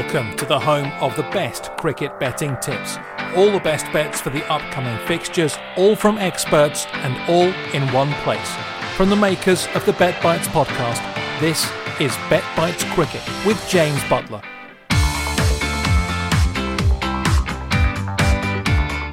Welcome to the home of the best cricket betting tips. All the best bets for the upcoming fixtures, all from experts and all in one place. From the makers of the Bet Bites podcast, this is Bet Bites Cricket with James Butler.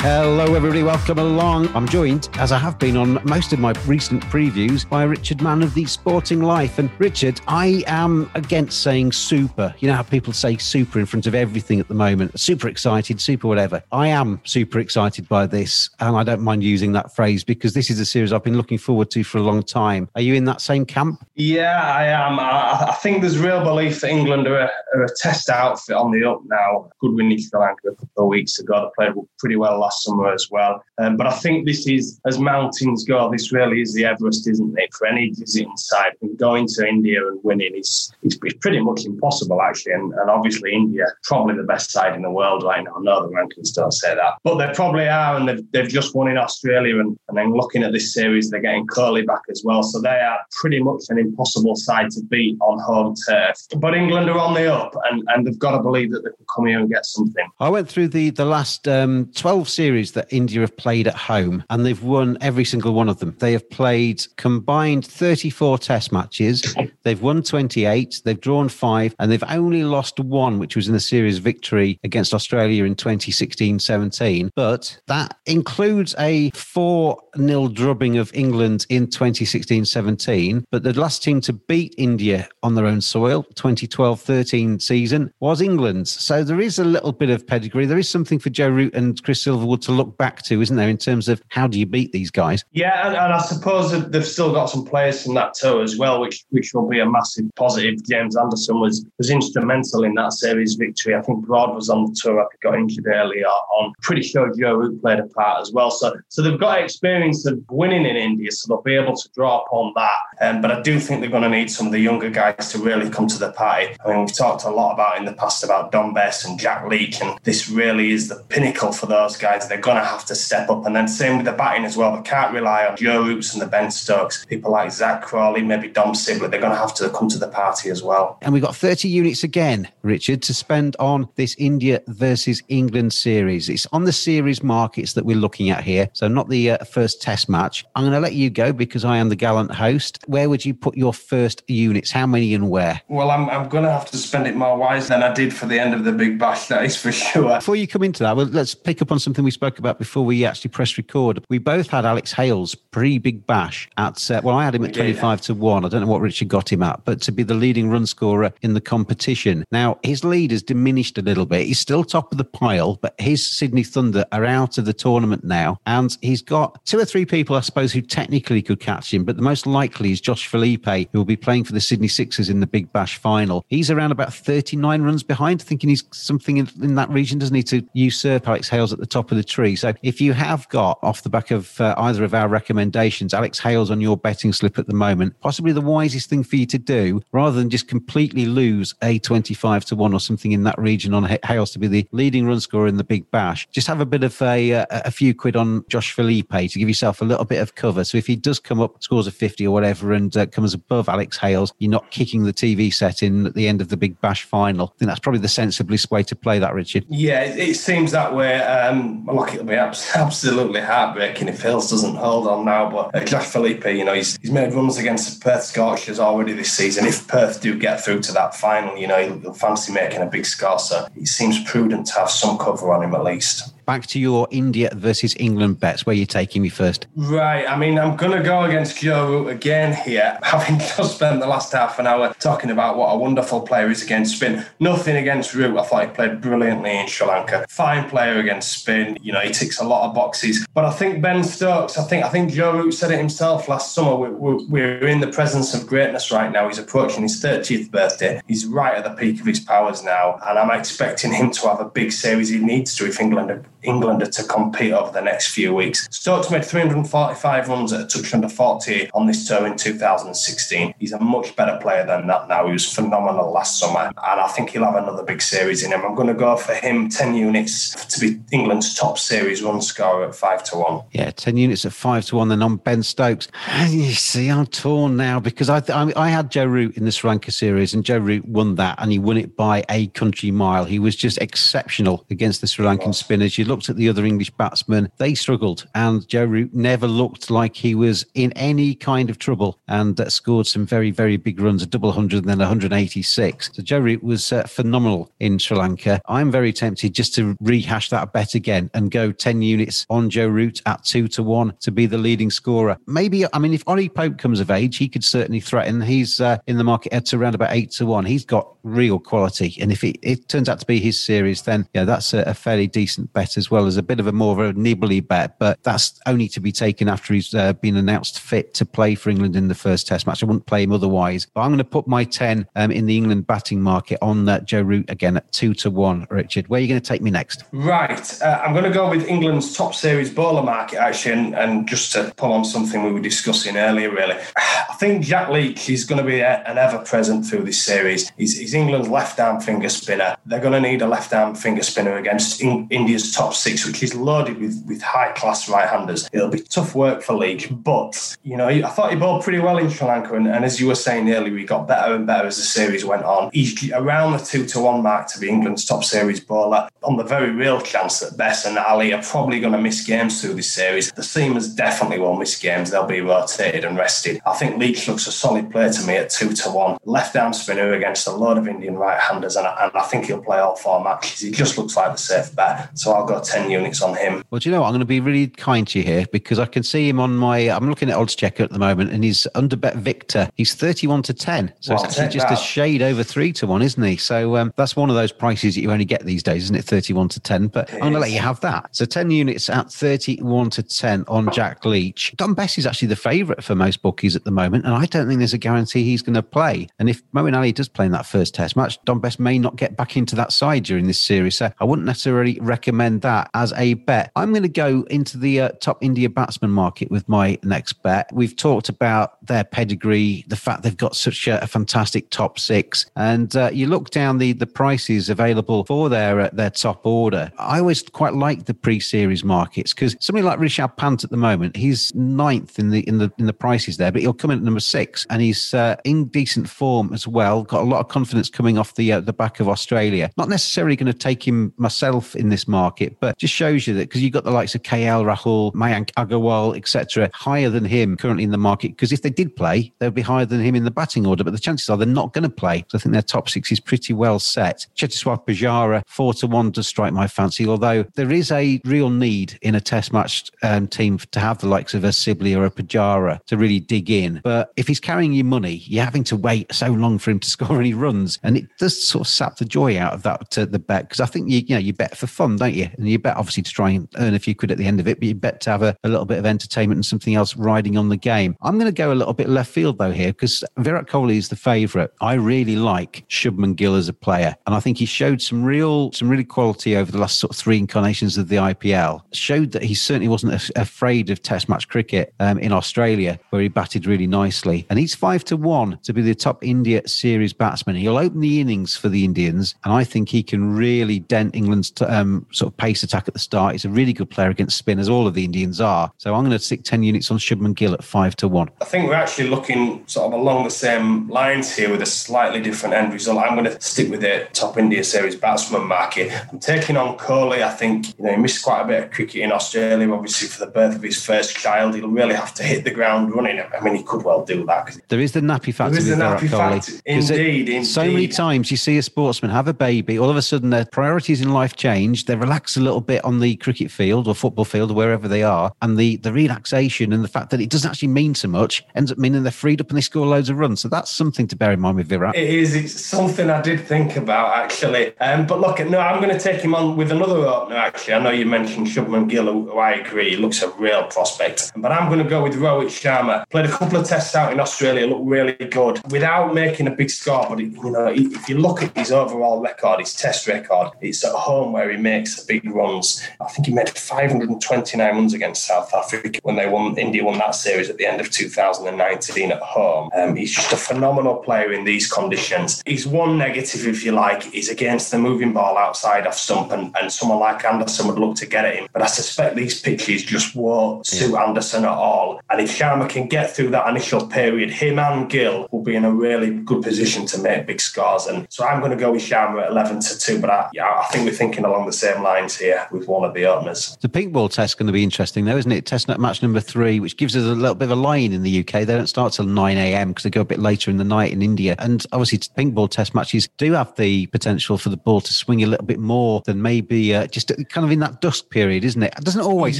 Hello, everybody. Welcome along. I'm joined, as I have been on most of my recent previews, by Richard Mann of the Sporting Life. And Richard, I am against saying super. You know how people say super in front of everything at the moment? Super excited, super whatever. I am super excited by this, and I don't mind using that phrase because this is a series I've been looking forward to for a long time. Are you in that same camp? Yeah, I am. I, I think there's real belief that England are a, are a, test outfit on the up now. Good win in Sri Lanka a couple of weeks ago. They played pretty well last summer as well. Um, but I think this is, as mountains go, this really is the Everest, isn't it? For any visiting side, going to India and winning is, is, is pretty much impossible, actually. And, and, obviously, India, probably the best side in the world right now. I know the rankings don't say that, but they probably are. And they've, they've just won in Australia. And, and then looking at this series, they're getting Kohli back as well. So they are pretty much an impossible side to beat on home turf. But England are on the up, and, and they've got to believe that they can come here and get something. I went through the, the last um, 12 series that India have played at home, and they've won every single one of them. They have played combined 34 test matches. They've won 28, they've drawn five, and they've only lost one, which was in the series victory against Australia in 2016 17. But that includes a 4 0 drubbing of England in 2016 17. But the last team to beat India on their own soil, 2012 13 season, was England. So there is a little bit of pedigree. There is something for Joe Root and Chris To look back to, isn't there, in terms of how do you beat these guys? Yeah, and, and I suppose they've still got some players from that tour as well, which which will be a massive positive. James Anderson was was instrumental in that series victory. I think Broad was on the tour after got injured earlier on. Pretty sure Joe Root played a part as well. So so they've got experience of winning in India, so they'll be able to draw upon that. Um, but I do think they're going to need some of the younger guys to really come to the party. I mean, we've talked a lot about in the past about Dom Bess and Jack Leach, and this really is the pinnacle for those guys. They're going to have to step up. And then same with the batting as well. They can't rely on Joe Roots and the Ben Stokes. People like Zak Crawley, maybe Dom Sibley, they're going to have to come to the party as well. And we've got 30 units again, Richard, to spend on this India versus England series. It's on the series markets that we're looking at here. So not the uh, first test match. I'm going to let you go because I am the gallant host. Where would you put your first units? How many and where? Well, I'm, I'm going to have to spend it more wise than I did for the end of the Big Bash, that is for sure. Before you come into that, well, let's pick up on something we spoke about before we actually pressed record. We both had Alex Hales pre Big Bash at, uh, well, I had him at 25 to 1. I don't know what Richard got him at, but to be the leading run scorer in the competition. Now, his lead has diminished a little bit. He's still top of the pile, but his Sydney Thunder are out of the tournament now. And he's got two or three people, I suppose, who technically could catch him, but the most likely is Josh Philippe, who will be playing for the Sydney Sixers in the Big Bash final. He's around about 39 runs behind, thinking he's something in, in that region, doesn't he, to usurp Alex Hales at the top of the tree. So if you have got, off the back of uh, either of our recommendations, Alex Hales on your betting slip at the moment, possibly the wisest thing for you to do, rather than just completely lose a 25 to 1 or something in that region on Hales to be the leading run scorer in the Big Bash, just have a bit of a, a, uh, a few quid on Josh Philippe to give yourself a little bit of cover. So if he does come up, scores a 50 or whatever, and uh, comes above Alex Hales, you're not kicking the TV set in at the end of the Big Bash final. I think that's probably the sensiblest way to play that, Richard. Yeah, it, seems that way. Um, look, it'll be absolutely heartbreaking if Hales doesn't hold on now. But uh, Josh Philippe, you know, he's, he's made runs against Perth Scorchers already this season. If Perth do get through to that final, you know, he'll, he'll fancy making a big score. So it seems prudent to have some cover on him at least. Back to your India versus England bets. Where you taking me first? Right. I mean, I'm going to go against Joe again here, having just spent the last half an hour talking about what a wonderful player is against spin. Nothing against Root. I thought he played brilliantly in Sri Lanka. Fine player against spin. You know, he ticks a lot of boxes. But I think Ben Stokes, I think I think Joe Root said it himself last summer. We're, we're in the presence of greatness right now. He's approaching his 30th birthday. He's right at the peak of his powers now. And I'm expecting him to have a big series he needs to if England England are to compete over the next few weeks. Stokes made 345 runs at a touch under 40 on this tour in 2016. He's a much better player than that now. He was phenomenal last summer, and I think he'll have another big series in him. I'm going to go for him 10 units to be England's top series run scorer at 5 to 1. Yeah, 10 units at 5 to 1, then on Ben Stokes. And you see, I'm torn now because I, I, I had Joe Root in the Sri Lanka series, and Joe Root won that, and he won it by a country mile. He was just exceptional against the Sri Lankan spinners. You looked at the other English batsmen, they struggled, and Joe Root never looked like he was in any kind of trouble and uh, scored some very, very big runs, a double hundred and then 186. So Joe Root was uh, phenomenal in Sri Lanka. I'm very tempted just to rehash that bet again and go 10 units on Joe Root at two to one to be the leading scorer. Maybe, I mean, if Ollie Pope comes of age, he could certainly threaten. He's uh, in the market at around about eight to one. He's got real quality. And if it, it turns out to be his series, then yeah, that's a, a fairly decent bet as well as a bit of a more of a nibbly bet. But that's only to be taken after he's uh, been announced fit to play for England in the first Test match. I wouldn't play him otherwise. But I'm going to put my 10 um, in the England batting market on uh, Joe Root again at two to one. Richard, where are you going to take me next? Right. Uh, I'm going to go with England's top series bowler market, actually. And, and just to pull on something we were discussing earlier, really. I think Jack Leach is going to be a, an ever present through this series. He's, he's England's left arm finger spinner. They're going to need a left arm finger spinner against in, India's top six, which is loaded with, with high class right handers. It'll be tough work for Leach, but you know, I thought he bowled pretty well in Sri Lanka, and, and as you were saying earlier, he got better and better as the series went on. He's around the two to one mark to be England's top series bowler on the very real chance that Bess and Ali are probably going to miss games through this series. The Seamers definitely will miss games. They'll be rotated and rested. I think Leach looks a solid player to me at two to one. Left arm spinner against a load of Indian right handers, and, and I think he'll play all four matches. He just looks like the safe bet. So I'll go 10 units on him. Well, do you know what? I'm going to be really kind to you here because I can see him on my. I'm looking at Oddschecker at the moment, and he's under BetVictor. He's 31 to 10. So well, it's actually just that. a shade over three to one, isn't he? So um, that's one of those prices that you only get these days, isn't it? 31 to 10. But it I'm going to let you have that. So 10 units at 31 to 10 on Jack Leach. Dom Bess is actually the favourite for most bookies at the moment, and I don't think there's a guarantee he's going to play. And if Moeen Ali does play in that first test match, Dom Bess may not get back into that side during this series. So I wouldn't necessarily recommend that as a bet. I'm going to go into the uh, top India batsman market with my next bet. We've talked about their pedigree, the fact they've got such a, a fantastic top six, and uh, you look down the the prices available for their uh, their top order. I always quite like the pre-series markets because somebody like Rishabh Pant at the moment, he's ninth in the in the in the prices there, but he'll come in at number six, and he's uh, in decent form as well. Got a lot of confidence coming off the uh, the back of Australia. Not necessarily going to take him myself in this market, but just shows you that because you've got the likes of KL Rahul, Mayank Agarwal, etc., higher than him currently in the market. Because if they did play, they'd be higher than him in the batting order. But the chances are they're not going to play. So I think their top six is pretty well set. Cheteshwar Pujara, four to one does strike my fancy, although there is a real need in a test match um, team to have the likes of a Sibley or a Pujara to really dig in. But if he's carrying you money, you're having to wait so long for him to score any runs. And it does sort of sap the joy out of that to the bet. Because I think you, you know, you bet for fun, don't you? And you bet obviously to try and earn a few quid at the end of it, but you bet to have a, a little bit of entertainment and something else riding on the game. I'm going to go a little bit left field though here because Virat Kohli is the favourite. I really like Shubman Gill as a player, and I think he showed some real some really quality over the last sort of three incarnations of the IPL. Showed that he certainly wasn't afraid of Test match cricket um, in Australia, where he batted really nicely, and he's five to one to be the top India series batsman. He'll open the innings for the Indians, and I think he can really dent England's um, sort of pace attack at the start. He's a really good player against spinners, all of the Indians are. So I'm going to stick 10 units on Shubman Gill at 5 to 1. I think we're actually looking sort of along the same lines here with a slightly different end result. I'm going to stick with the top India series batsman market. I'm taking on Kohli. I think you know he missed quite a bit of cricket in Australia, obviously for the birth of his first child. He'll really have to hit the ground running. I mean, he could well do that. There is the nappy factor. There is the nappy factor. Indeed, it, indeed. So many times you see a sportsman have a baby, all of a sudden their priorities in life change. They're relaxed a little bit on the cricket field or football field or wherever they are, and the the relaxation and the fact that it doesn't actually mean so much ends up meaning they're freed up and they score loads of runs. So that's something to bear in mind with Virat. It is. It's something I did think about actually. Um, but look, no, I'm going to take him on with another opener. Actually, I know you mentioned Shubman Gill, who I agree looks a real prospect, but I'm going to go with Rohit Sharma. Played a couple of tests out in Australia, looked really good without making a big score. But you know, if you look at his overall record, his test record, it's at home where he makes a big runs. I think he made 529 runs against South Africa when they won. India won that series at the end of 2019 at home. Um, he's just a phenomenal player in these conditions. His one negative, if you like, is against the moving ball outside off stump, and, and someone like Anderson would look to get at him. But I suspect these pitches just won't suit Anderson at all. And if Sharma can get through that initial period, him and Gill will be in a really good position to make big scores. And so I'm going to go with Sharma at 11 to 2. But I, yeah, I think we're thinking along the same lines here with one of the openers. The pink ball test is going to be interesting, though, isn't it? Test match number three, which gives us a little bit of a line in the UK. They don't start till 9 a.m. because they go a bit later in the night in India. And obviously, pink ball test matches do have the potential for the ball to swing a little bit more than maybe uh, just kind of in that dusk period, isn't it? It doesn't always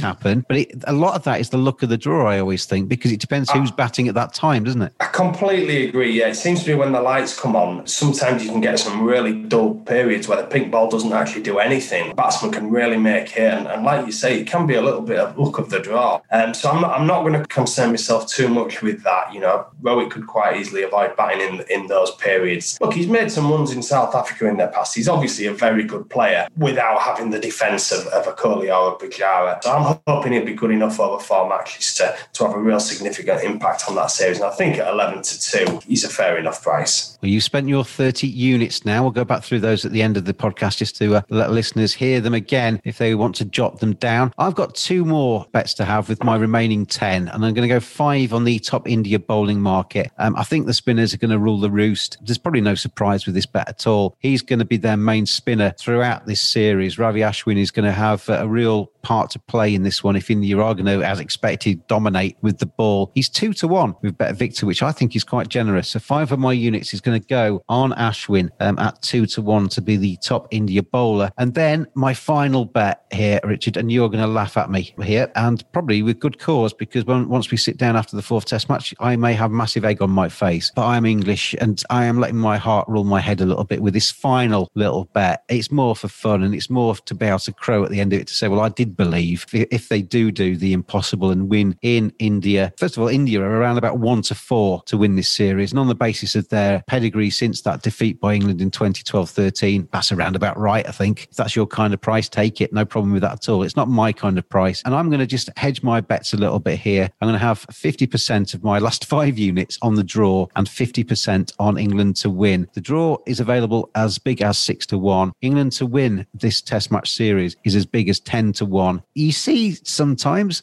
happen, but it, a lot of that is the look of the draw, I always think, because it depends who's batting at that time, doesn't it? I completely agree. Yeah, it seems to me when the lights come on, sometimes you can get some really dull periods where the pink ball doesn't actually do anything. batsman can really make it, and, and, like you say, it can be a little bit of look of the draw. Um, so I'm not, I'm not going to concern myself too much with that. You know, Rohit could quite easily avoid batting in in those periods. Look, he's made some runs in South Africa in their past. He's obviously a very good player without having the defence of, of a Kohli or a. So I'm hoping he'll be good enough over four matches to, to have a real significant impact on that series. And I think at 11 to 2, he's a fair enough price. Well, you spent your 30 units now. We'll go back through those at the end of the podcast just to uh, let listeners hear them again if they want to jot them down. I've got two more bets to have with my remaining 10, and I'm going to go five on the top India bowling market. Um, I think the spinners are going to rule the roost. There's probably no surprise with this bet at all. He's going to be their main spinner throughout this series. Ravi Ashwin is going to have a real part to play in this one if India to, as expected, dominate with the ball. He's two to one with BetVictor, which I think is quite generous. So five of my units is going to go on Ashwin um, at two to one to be the top India bowler. And then my final bet here, Richard, and you're going to laugh at me here, and probably with good cause, because when, once we sit down after the fourth test match, I may have massive egg on my face. But I'm English and I am letting my heart rule my head a little bit with this final little bet. It's more for fun and it's more to be able to crow at the end of it to say, well, I did believe if they do do the impossible and win in India, first of all, India are around about one to four to win this series. And on the basis of their pedigree since that defeat by England in 2012 13, that's around about right, I think. If that's your kind of price, take it. No problem with that at all. It's not my kind of price. And I'm going to just hedge my bets a little bit here. I'm going to have 50% of my last five units on the draw and 50% on England to win. The draw is available as big as six to one. England to win this test match series is as big as 10 to one. You see sometimes,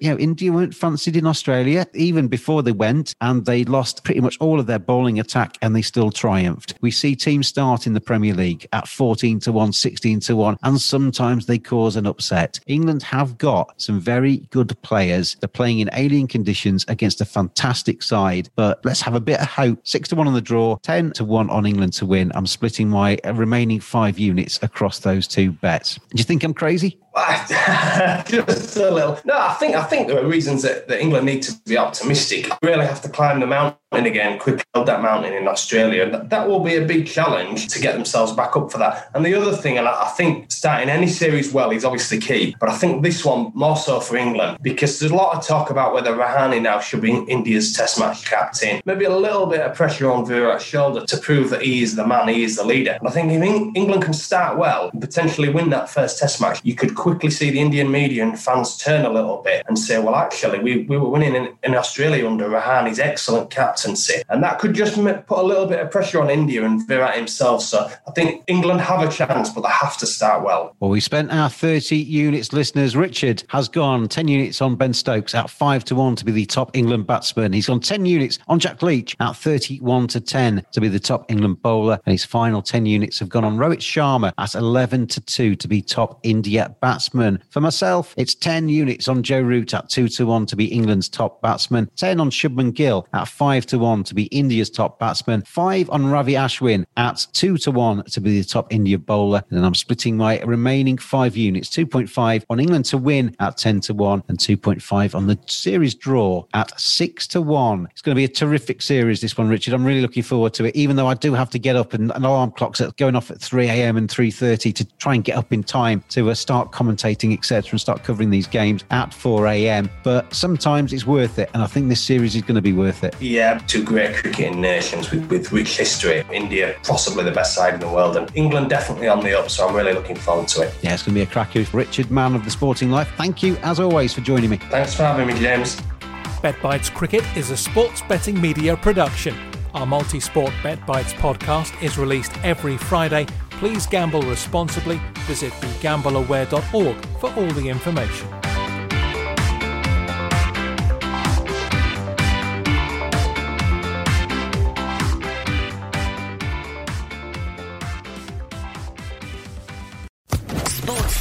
you know, India weren't fancied in Australia even before they went and they lost pretty much all of their bowling attack and they still triumphed. We see teams start in the Premier League at 14 to 1, 16 to 1, and sometimes they cause an upset. England have got some very good players. They're playing in alien conditions against a fantastic side, but let's have a bit of hope. 6 to 1 on the draw, 10 to 1 on England to win. I'm splitting my remaining five units across those two bets. Do you think I'm crazy? just a little. No, I think I think there are reasons that, that England need to be optimistic. Really have to climb the mountain again, quickly build that mountain in Australia. That, that will be a big challenge to get themselves back up for that. And the other thing, and I, I think starting any series well is obviously key, but I think this one more so for England because there's a lot of talk about whether Rahane now should be India's Test match captain. Maybe a little bit of pressure on Virat's shoulder to prove that he is the man, he is the leader. And I think if England can start well and potentially win that first Test match, you could quickly see the Indian media and fans turn a little bit and say, well, actually, we, we were winning in, in Australia under Rahane's excellent captaincy. And that could just put a little bit of pressure on India and Virat himself. So I think England have a chance, but they have to start well. Well, we spent our 30 units, listeners. Richard has gone 10 units on Ben Stokes at 5 to 1 to be the top England batsman. He's gone 10 units on Jack Leach at 31 to 10 to be the top England bowler. And his final 10 units have gone on Rohit Sharma at 11 to 2 to be top India batsman. For myself, it's 10 units on Joe Root at 2 to 1 to be England's top batsman, 10 on Shubman Gill at 5 to one to be India's top batsman, five on Ravi Ashwin at two to one to be the top India bowler. And then I'm splitting my remaining five units 2.5 on England to win at 10 to one and 2.5 on the series draw at six to one. It's going to be a terrific series, this one, Richard. I'm really looking forward to it, even though I do have to get up and an alarm clock's going off at 3 a.m. and 3.30 to try and get up in time to uh, start commentating, etc., and start covering these games at 4 a.m. But sometimes it's worth it. And I think this series is going to be worth it. Yeah, two great cricketing nations with, with rich history. India, possibly the best side in the world, and England definitely on the up. So I'm really looking forward to it. Yeah, it's going to be a cracker. Richard, Mann of the sporting life, thank you as always for joining me. Thanks for having me, James. Bet Bites Cricket is a sports betting media production. Our multi sport Bet Bites podcast is released every Friday. Please gamble responsibly. Visit begambleaware.org for all the information.